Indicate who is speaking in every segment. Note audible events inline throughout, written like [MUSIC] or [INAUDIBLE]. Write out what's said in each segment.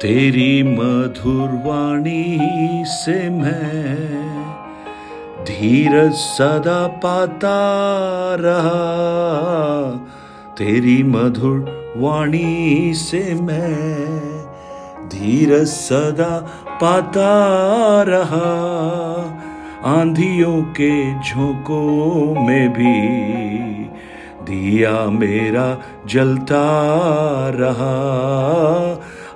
Speaker 1: तेरी मधुर वाणी से मैं धीरज सदा पाता रहा। तेरी मधुर वाणी से मैं धीरज सदा पाता रहा। आंधियों के झोंकों में भी दिया मेरा जलता रहा।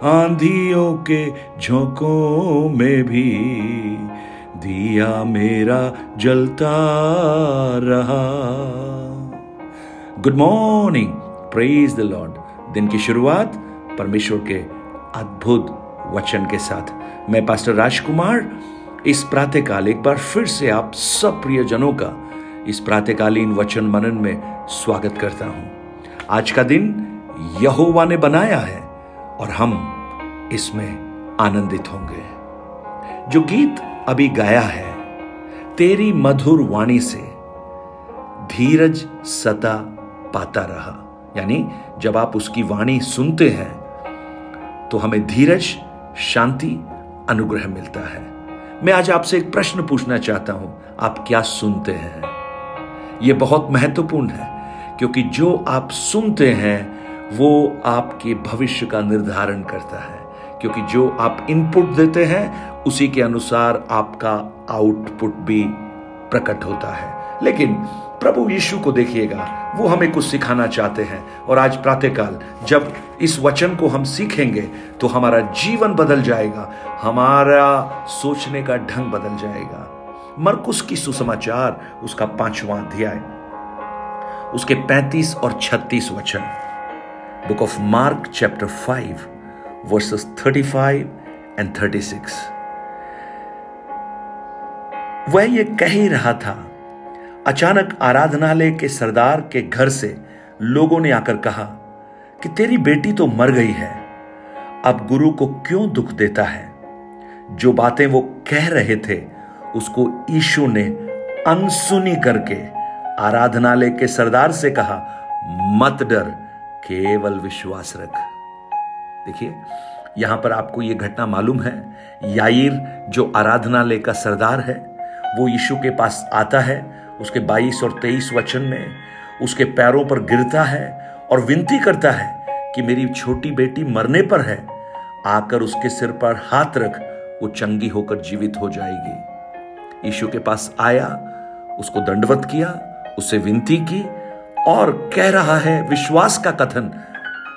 Speaker 1: आंधियों के झोंकों में भी दिया मेरा जलता रहा। Good morning praise the lord दिन की शुरुआत परमेश्वर के अद्भुत वचन के साथ। मैं पास्टर राजकुमार इस प्रातःकाल एक बार फिर से आप सब प्रियजनों का इस प्रातःकालीन वचन मनन में स्वागत करता हूँ। आज का दिन यहोवा ने बनाया है और हम इसमें आनंदित होंगे। जो गीत अभी गाया है, तेरी मधुर वाणी से धीरज सता पाता रहा। यानी जब आप उसकी वाणी सुनते हैं तो हमें धीरज, शांति, अनुग्रह मिलता है। मैं आज आपसे एक प्रश्न पूछना चाहता हूँ, आप क्या सुनते हैं? यह बहुत महत्वपूर्ण है, क्योंकि जो आप सुनते हैं, वो आपके भविष्य का निर्धारण करता है। क्योंकि जो आप इनपुट देते हैं, उसी के अनुसार आपका आउटपुट भी प्रकट होता है। लेकिन प्रभु यीशु को देखिएगा, वो हमें कुछ सिखाना चाहते हैं। और आज प्रातःकाल, जब इस वचन को हम सीखेंगे तो हमारा जीवन बदल जाएगा, हमारा सोचने का ढंग बदल जाएगा। मरकुस की सुसमाचार, उसका पांचवा अध्याय, उसके 35 और 36 वचन। Book of Mark chapter 5 verses 35 and 36 वह ये कह ही रहा था, अचानक आराधनालय के सरदार के घर से लोगों ने आकर कहा कि तेरी बेटी तो मर गई है, अब गुरु को क्यों दुख देता है? जो बातें वो कह रहे थे, उसको ईशु ने अनसुनी करके आराधनालय के सरदार से कहा, मत डर, केवल विश्वास रख। देखिए, यहाँ पर आपको यह घटना मालूम है। याईर, जो आराधनालय का सरदार है, वो यीशु के पास आता है, उसके 22 और 23 वचन में, उसके पैरों पर गिरता है और विनती करता है कि मेरी छोटी बेटी मरने पर है, आकर उसके सिर पर हाथ रख, वो चंगी होकर जीवित हो जाएगी। यीशु के पास आया, उसको दंडवत किया, उससे विनती की और कह रहा है, विश्वास का कथन,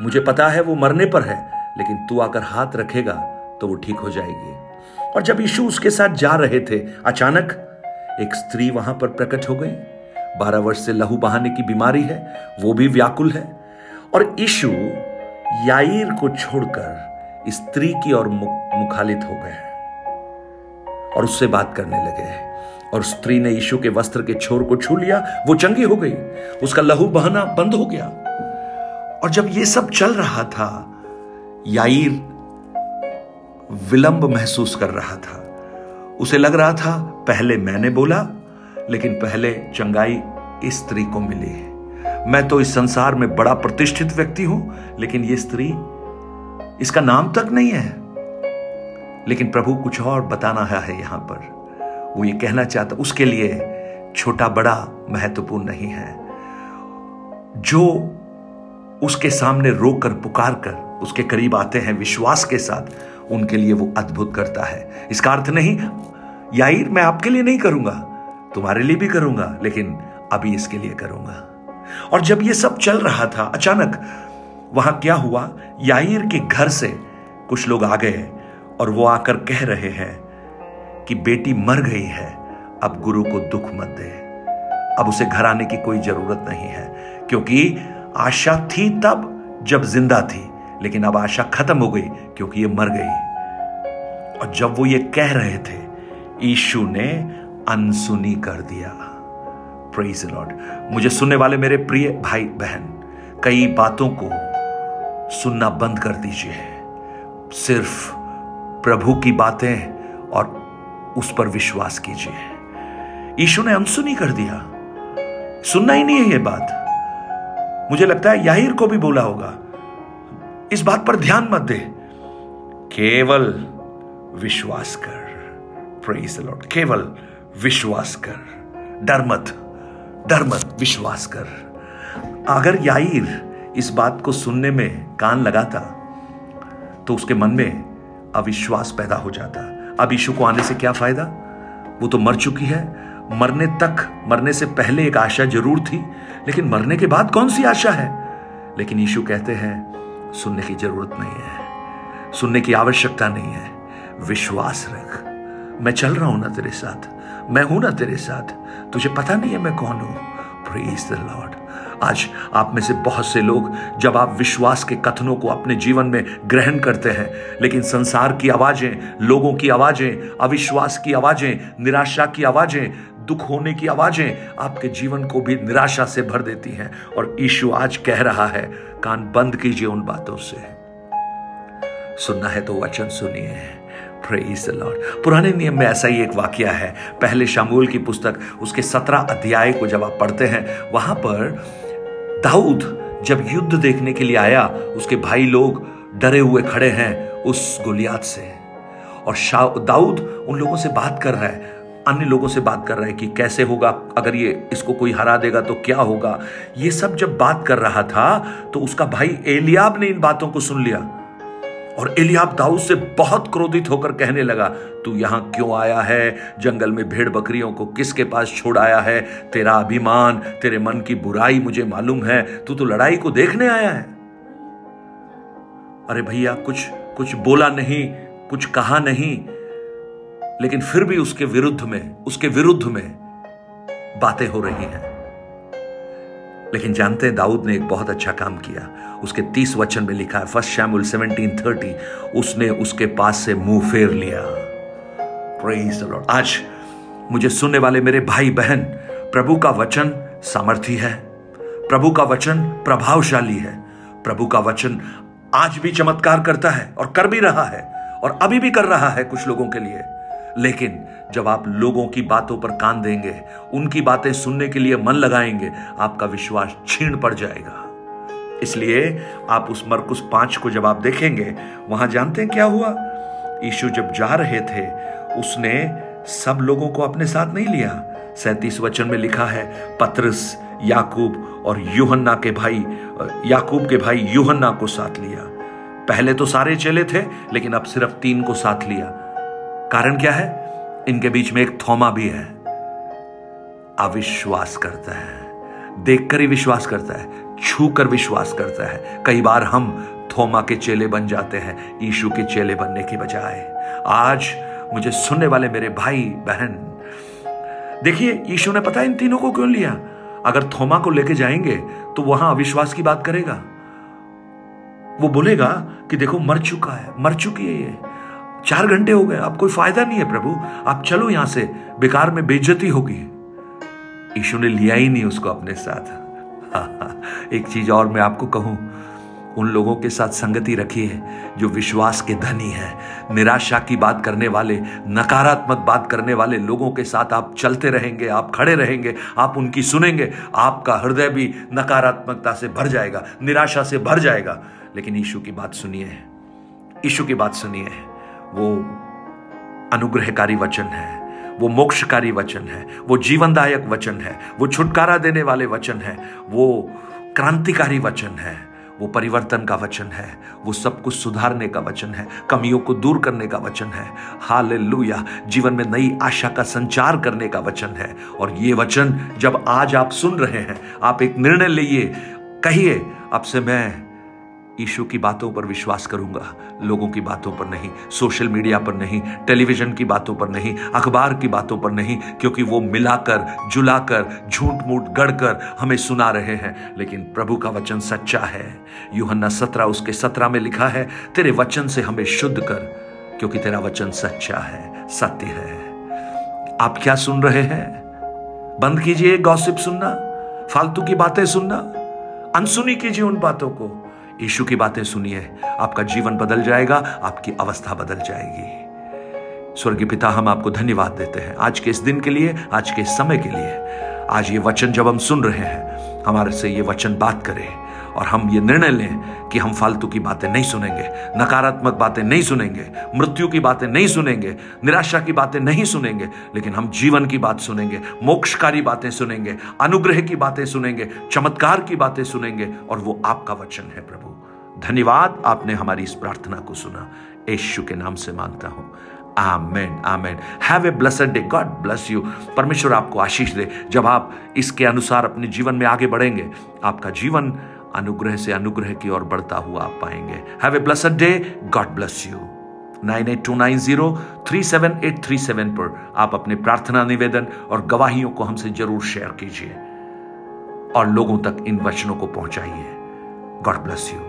Speaker 1: मुझे पता है वो मरने पर है लेकिन तू आकर हाथ रखेगा तो वो ठीक हो जाएगी। और जब यीशु उसके साथ जा रहे थे, अचानक एक स्त्री वहाँ पर प्रकट हो गई। बारह वर्ष से लहू बहाने की बीमारी है, वो भी व्याकुल है। और यीशु याईर को छोड़कर स्त्री की ओर मुखालित हो गए। और उससे बात करने लगे। और स्त्री ने यीशु के वस्त्र के छोर को छू लिया, वो चंगी हो गई। उसका लहू बहना बंद हो गया। और जब ये सब चल रहा था याईर विलंब महसूस कर रहा था। उसे लग रहा था, पहले मैंने बोला, लेकिन पहले चंगाई इस स्त्री को मिली है। मैं तो इस संसार में बड़ा प्रतिष्ठित व्यक्ति हूँ, लेकिन ये स्त्री इसका नाम तक नहीं है। लेकिन प्रभु कुछ और बताना है यहाँ पर। वो ये कहना चाहता, उसके लिए छोटा बड़ा महत्वपूर्ण नहीं है। जो उसके सामने रोकर पुकार कर उसके करीब आते हैं विश्वास के साथ, उनके लिए वो अद्भुत करता है। इसका अर्थ नहीं, याईर मैं आपके लिए नहीं करूँगा, तुम्हारे लिए भी करूँगा, लेकिन अभी इसके लिए करूँगा। और जब ये सब चल रहा था, अचानक वहाँ क्या हुआ? याईर के घर से कुछ लोग आ गए और वो आकर कह रहे हैं कि बेटी मर गई है, अब गुरु को दुख मत दे। अब उसे घर आने की कोई ज़रूरत नहीं है, क्योंकि आशा थी तब जब ज़िंदा थी। लेकिन अब आशा खत्म हो गई क्योंकि ये मर गई। और जब वो ये कह रहे थे ईशु ने अनसुनी कर दिया। प्रेज लॉर्ड मुझे सुनने वाले मेरे प्रिय भाई बहन, कई बातों को सुनना बंद कर दीजिए। सिर्फ़ प्रभु की बातें और उस पर विश्वास कीजिए। ईशु ने अनसुनी कर दिया। सुनना ही नहीं है यह बात। मुझे लगता है याहिर को भी बोला होगा। इस बात पर ध्यान मत दे। केवल विश्वास कर। प्रेज लॉर्ड केवल विश्वास कर। डर मत। डर मत। विश्वास कर। अगर याईर इस बात को सुनने में कान लगाता तो उसके मन में अविश्वास पैदा हो जाता। अब यीशु को आने से क्या फ़ायदा? वो तो मर चुकी है। मरने तक, मरने से पहले एक आशा ज़रूर थी, लेकिन मरने के बाद कौन सी आशा है? लेकिन यीशु कहते हैं सुनने की ज़रूरत नहीं है। सुनने की आवश्यकता नहीं है। विश्वास रख। मैं चल रहा हूँ ना तेरे साथ। मैं हूँ ना तेरे साथ। तुझे पता नहीं है मैं कौन हूँ। प्रेज द लॉर्ड आज आप में से बहुत से लोग जब आप विश्वास के कथनों को अपने जीवन में ग्रहण करते हैं, लेकिन संसार की आवाज़ें, लोगों की आवाज़ें, अविश्वास की आवाज़ें, निराशा की आवाज़ें दुख होने की आवाज़ें आपके जीवन को भी निराशा से भर देती हैं। और ईशु आज कह रहा है, कान बंद कीजिए उन बातों से। सुनना है तो वचन सुनिए। लॉर्ड पुराने नियम में ऐसा ही एक वाक्य है। पहले शामूल की पुस्तक, उसके सत्रह अध्याय को जब आप पढ़ते हैं, वहाँ पर दाऊद जब युद्ध देखने के लिए आया, उसके भाई लोग डरे हुए खड़े हैं उस गुलियात से। और दाऊद उन लोगों से बात कर रहा है। अन्य लोगों से बात कर रहा है कि कैसे होगा, अगर ये इसको कोई हरा देगा तो क्या होगा। ये सब जब बात कर रहा था तो उसका भाई एलियाब ने इन बातों को सुन लिया। और एलियाब दाऊद से बहुत क्रोधित होकर कहने लगा, तू यहाँ क्यों आया है? जंगल में भेड़ बकरियों को किसके पास छोड़ आया है? तेरा अभिमान, तेरे मन की बुराई मुझे मालूम है। तू तो लड़ाई को देखने आया है। अरे भैया, कुछ कुछ बोला नहीं, कुछ कहा नहीं। लेकिन फिर भी उसके विरुद्ध में, उसके विरुद्ध में बातें हो रही हैं। लेकिन जानते हैं दाऊद ने एक बहुत अच्छा काम किया। उसके तीस वचन में लिखा है, फ़र्स्ट शैमुल सेवनटीन थर्टी, उसने उसके पास से मुँह फेर लिया। आज मुझे सुनने वाले मेरे भाई बहन, प्रभु का वचन सामर्थी है। प्रभु का वचन प्रभावशाली है। प्रभु का वचन आज भी चमत्कार करता है और कर भी रहा है और अभी भी कर रहा है कुछ लोगों के लिए। लेकिन जब आप लोगों की बातों पर कान देंगे, उनकी बातें सुनने के लिए मन लगाएँगे, आपका विश्वास छीण पड़ जाएगा। इसलिए आप उस मरकुस पाँच को जब आप देखेंगे, वहाँ जानते हैं क्या हुआ? यीशु जब जा रहे थे, उसने सब लोगों को अपने साथ नहीं लिया। सैतीस वचन में लिखा है, पत्रस, याकूब और यूहन्ना के भाई, याकूब के भाई यूहन्ना को साथ लिया। पहले तो सारे चले थे, लेकिन अब सिर्फ़ तीन को साथ लिया। कारण क्या है? इनके बीच में एक थोमा भी है। अविश्वास करता है। देखकर ही विश्वास करता है। छू कर विश्वास करता है। कई बार हम थोमा के चेले बन जाते हैं ईशु के चेले बनने की बजाय। आज मुझे सुनने वाले मेरे भाई, बहन, देखिए ईशु ने पता इन तीनों को क्यों लिया? अगर थोमा को लेके जाएँगे तो वहाँ अविश्वास की बात करेगा। वो बोलेगा कि देखो, मर चुका है, मर चुकी है ये। चार घंटे हो गए आप कोई फ़ायदा नहीं है प्रभु। आप चलो यहाँ से, बेकार में बेइज्जती होगी। यीशु ने लिया ही नहीं उसको अपने साथ। [LAUGHS] एक चीज़ और मैं आपको कहूँ, उन लोगों के साथ संगति रखिए जो विश्वास के धनी है। निराशा की बात करने वाले, नकारात्मक बात करने वाले लोगों के साथ आप चलते रहेंगे, आप खड़े रहेंगे, आप उनकी सुनेंगे, आपका हृदय भी नकारात्मकता से भर जाएगा, निराशा से भर जाएगा। लेकिन यीशु की बात सुनिए, यीशु की बात सुनिए। वो अनुग्रहकारी वचन है, वो मोक्षकारी वचन है, वो जीवनदायक वचन है, वो छुटकारा देने वाले वचन है, वो क्रांतिकारी वचन है, वो परिवर्तन का वचन है, वो सब कुछ सुधारने का वचन है, कमियों को दूर करने का वचन है हाल जीवन में नई आशा का संचार करने का वचन है। और ये वचन जब आज आप सुन रहे हैं, आप एक निर्णय लिए कहिए अब से मैं ईशु की बातों पर विश्वास करूँगा, लोगों की बातों पर नहीं, सोशल मीडिया पर नहीं, टेलीविज़न की बातों पर नहीं, अखबार की बातों पर नहीं, क्योंकि वो मिलाकर, जुलाकर झूठ मूठ गढ़कर हमें सुना रहे हैं। लेकिन प्रभु का वचन सच्चा है। यूहन्ना सत्रह उसके सत्रह में लिखा है, तेरे वचन से हमें शुद्ध कर, क्योंकि तेरा वचन सच्चा है, सत्य है। आप क्या सुन रहे हैं? बंद कीजिए गॉसिप सुनना, फालतू की बातें सुनना, अनसुनी कीजिए उन बातों को। यीशु की बातें सुनिए। आपका जीवन बदल जाएगा, आपकी अवस्था बदल जाएगी। स्वर्गीय पिता, हम आपको धन्यवाद देते हैं। आज के इस दिन के लिए, आज के इस समय के लिए, आज ये वचन जब हम सुन रहे हैं, हमारे से ये वचन बात करे और हम ये निर्णय लें कि हम फालतू की बातें नहीं सुनेंगे, नकारात्मक बातें नहीं सुनेंगे, मृत्यु की बातें नहीं सुनेंगे, निराशा की बातें नहीं सुनेंगे, लेकिन हम जीवन की बात सुनेंगे, मोक्षकारी बातें सुनेंगे, अनुग्रह की बातें सुनेंगे, चमत्कार की बातें सुनेंगे, और वो आपका वचन है प्रभु। धन्यवाद, आपने हमारी इस प्रार्थना को सुना। यशु के नाम से माँगता हूँ। Amen amen. Have a blessed day God bless you परमेश्वर आपको आशीष दे। जब आप इसके अनुसार अपने जीवन में आगे बढ़ेंगे, आपका जीवन अनुग्रह से अनुग्रह की ओर बढ़ता हुआ आप पाएँगे। Have a bless day God bless you nine eight two nine zero three seven eight three seven पर आप अपने प्रार्थना निवेदन और गवाहियों को हमसे ज़रूर शेयर कीजिए और लोगों तक इन वचनों को पहुंचाइए। God bless you